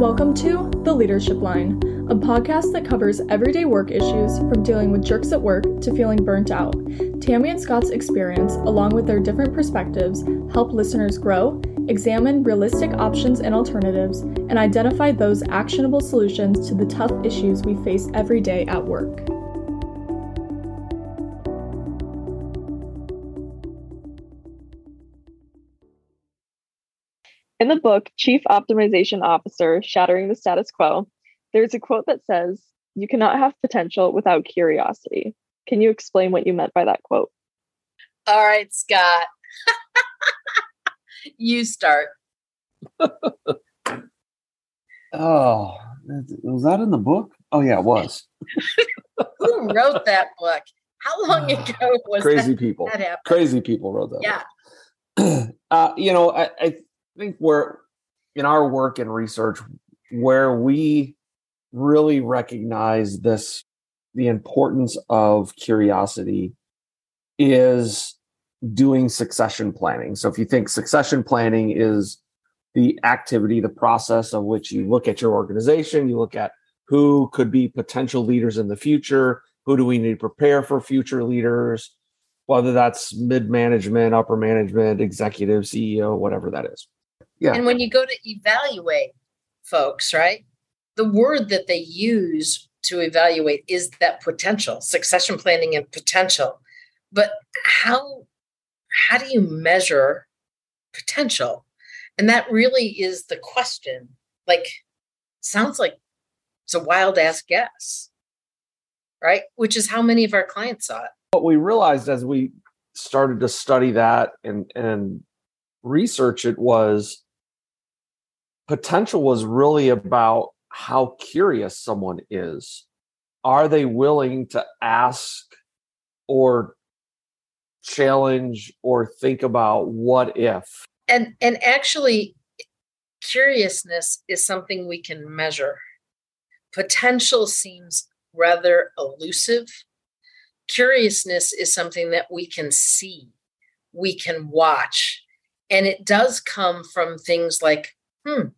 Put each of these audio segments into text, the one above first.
Welcome to The Leadership Line, a podcast that covers everyday work issues from dealing with jerks at work to feeling burnt out. Tammy and Scott's experience, along with their different perspectives, help listeners grow, examine realistic options and alternatives, and identify those actionable solutions to the tough issues we face every day at work. In the book, Chief Optimization Officer Shattering the Status Quo, there's a quote that says, You cannot have potential without curiosity. Can you explain what you meant by that quote? All right, Scott. you start. oh, was that in the book? Oh, yeah, it was. Who wrote that book? How long ago was crazy that, people? That crazy people wrote that. Yeah. uh, you know, I, I think we're in our work and research where we really recognize this the importance of curiosity is doing succession planning. So if you think succession planning is the activity, the process of which you look at your organization, you look at who could be potential leaders in the future, who do we need to prepare for future leaders, whether that's mid management, upper management, executive, CEO, whatever that is. Yeah. And when you go to evaluate folks, right? The word that they use to evaluate is that potential, succession planning and potential. But how how do you measure potential? And that really is the question. Like sounds like it's a wild ass guess. Right? Which is how many of our clients saw it. What we realized as we started to study that and and research it was potential was really about how curious someone is. Are they willing to ask or challenge or think about what if? And and actually curiousness is something we can measure. Potential seems rather elusive. Curiousness is something that we can see, we can watch. And it does come from things like, hmm,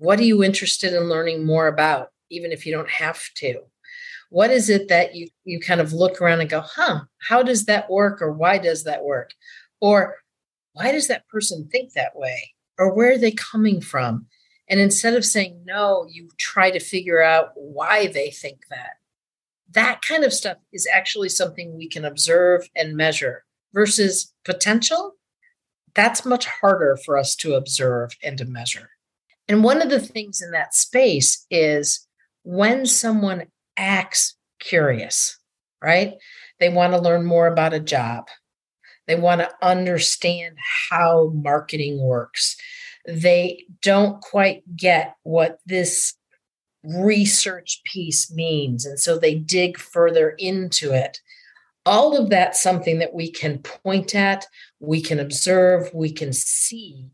what are you interested in learning more about, even if you don't have to? What is it that you you kind of look around and go, huh, how does that work? Or why does that work? Or why does that person think that way? Or where are they coming from? And instead of saying no, you try to figure out why they think that. That kind of stuff is actually something we can observe and measure versus potential. That's much harder for us to observe and to measure. And one of the things in that space is when someone acts curious, right? They want to learn more about a job. They want to understand how marketing works. They don't quite get what this research piece means. And so they dig further into it. All of that's something that we can point at, we can observe, we can see.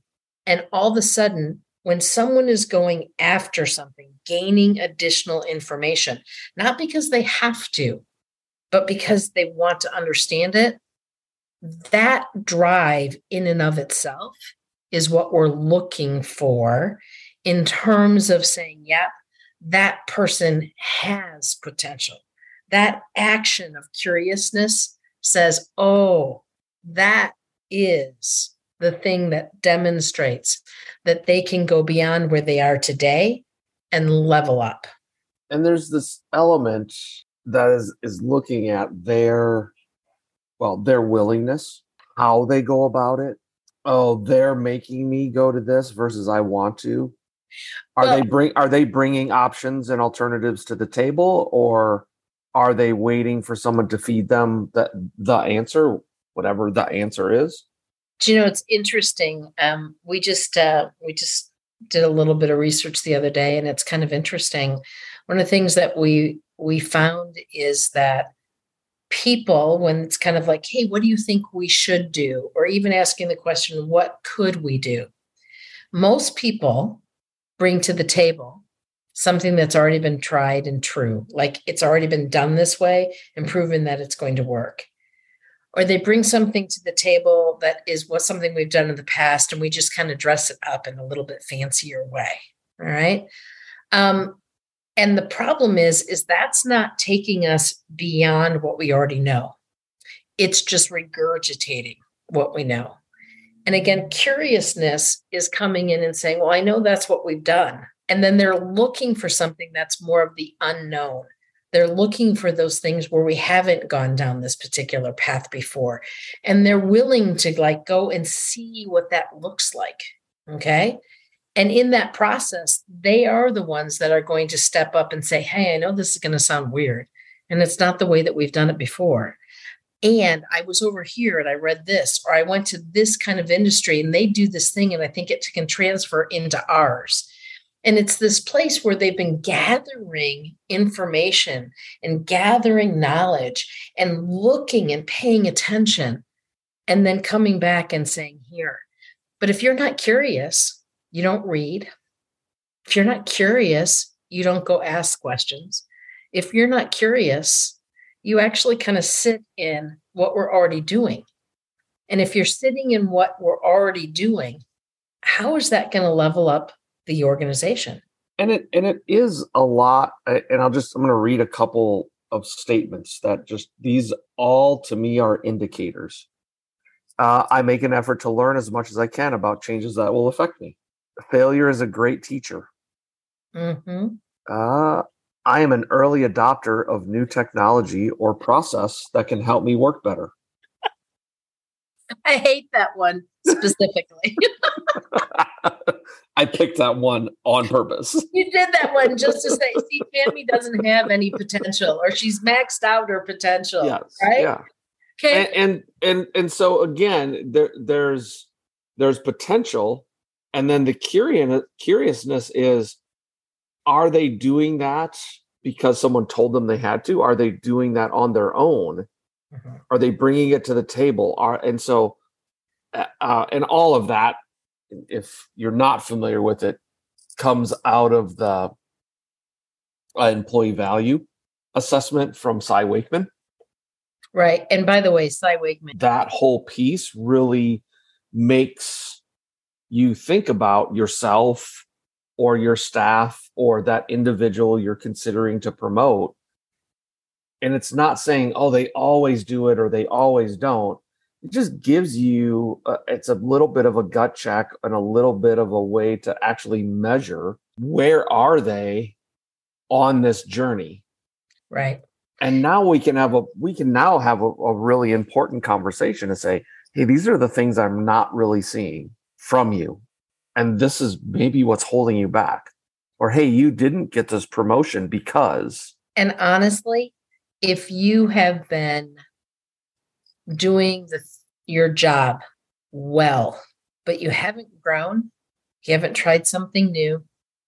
And all of a sudden, when someone is going after something, gaining additional information, not because they have to, but because they want to understand it, that drive in and of itself is what we're looking for in terms of saying, yep, that person has potential. That action of curiousness says, oh, that is the thing that demonstrates that they can go beyond where they are today and level up. And there's this element that is is looking at their well, their willingness, how they go about it. Oh, they're making me go to this versus I want to. Are well, they bring are they bringing options and alternatives to the table or are they waiting for someone to feed them the the answer whatever the answer is? Do you know it's interesting? Um, we just uh, we just did a little bit of research the other day, and it's kind of interesting. One of the things that we we found is that people, when it's kind of like, "Hey, what do you think we should do?" or even asking the question, "What could we do?" Most people bring to the table something that's already been tried and true, like it's already been done this way and proven that it's going to work or they bring something to the table that is what something we've done in the past and we just kind of dress it up in a little bit fancier way all right Um, and the problem is, is that's not taking us beyond what we already know. It's just regurgitating what we know. And again, curiousness is coming in and saying, well, I know that's what we've done. And then they're looking for something that's more of the unknown. They're looking for those things where we haven't gone down this particular path before. And they're willing to like go and see what that looks like. Okay. And in that process, they are the ones that are going to step up and say, Hey, I know this is going to sound weird. And it's not the way that we've done it before. And I was over here and I read this, or I went to this kind of industry and they do this thing. And I think it can transfer into ours. And it's this place where they've been gathering information and gathering knowledge and looking and paying attention and then coming back and saying, Here. But if you're not curious, you don't read. If you're not curious, you don't go ask questions. If you're not curious, you actually kind of sit in what we're already doing. And if you're sitting in what we're already doing, how is that going to level up the organization? And it and it is a lot. And I'll just I'm going to read a couple of statements that just these all to me are indicators. Uh, I make an effort to learn as much as I can about changes that will affect me failure is a great teacher. Mm-hmm. Uh, I am an early adopter of new technology or process that can help me work better. I hate that one specifically. I picked that one on purpose. You did that one just to say, see, Tammy doesn't have any potential, or she's maxed out her potential. Yes. Right. Yeah. Okay. And, and and and so again, there there's there's potential and then the curious curiousness is are they doing that because someone told them they had to are they doing that on their own mm-hmm. are they bringing it to the table are and so uh, and all of that if you're not familiar with it comes out of the uh, employee value assessment from Cy Wakeman. Right. And by the way, Cy Wakeman. That whole piece really makes you think about yourself or your staff or that individual you're considering to promote. And it's not saying, oh, they always do it or they always don't. It just gives you, a, it's a little bit of a gut check and a little bit of a way to actually measure where are they on this journey. Right. And now we can have a, we can now have a, a really important conversation to say, hey, these are the things I'm not really seeing from you. And this is maybe what's holding you back. Or, hey, you didn't get this promotion because. And honestly, if you have been doing the, your job well, but you haven't grown, you haven't tried something new,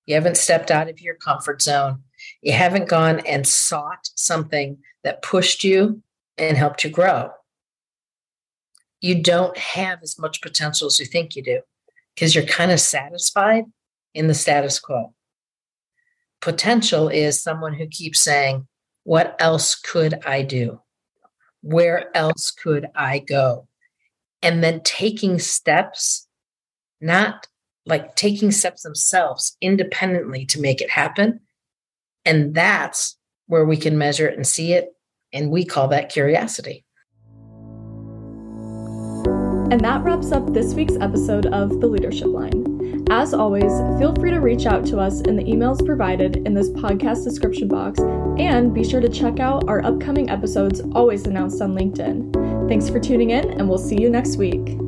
you haven't stepped out of your comfort zone, you haven't gone and sought something that pushed you and helped you grow, you don't have as much potential as you think you do because you're kind of satisfied in the status quo. Potential is someone who keeps saying, What else could I do? Where else could I go? And then taking steps, not like taking steps themselves independently to make it happen. And that's where we can measure it and see it. And we call that curiosity. And that wraps up this week's episode of The Leadership Line. As always, feel free to reach out to us in the emails provided in this podcast description box, and be sure to check out our upcoming episodes always announced on LinkedIn. Thanks for tuning in, and we'll see you next week.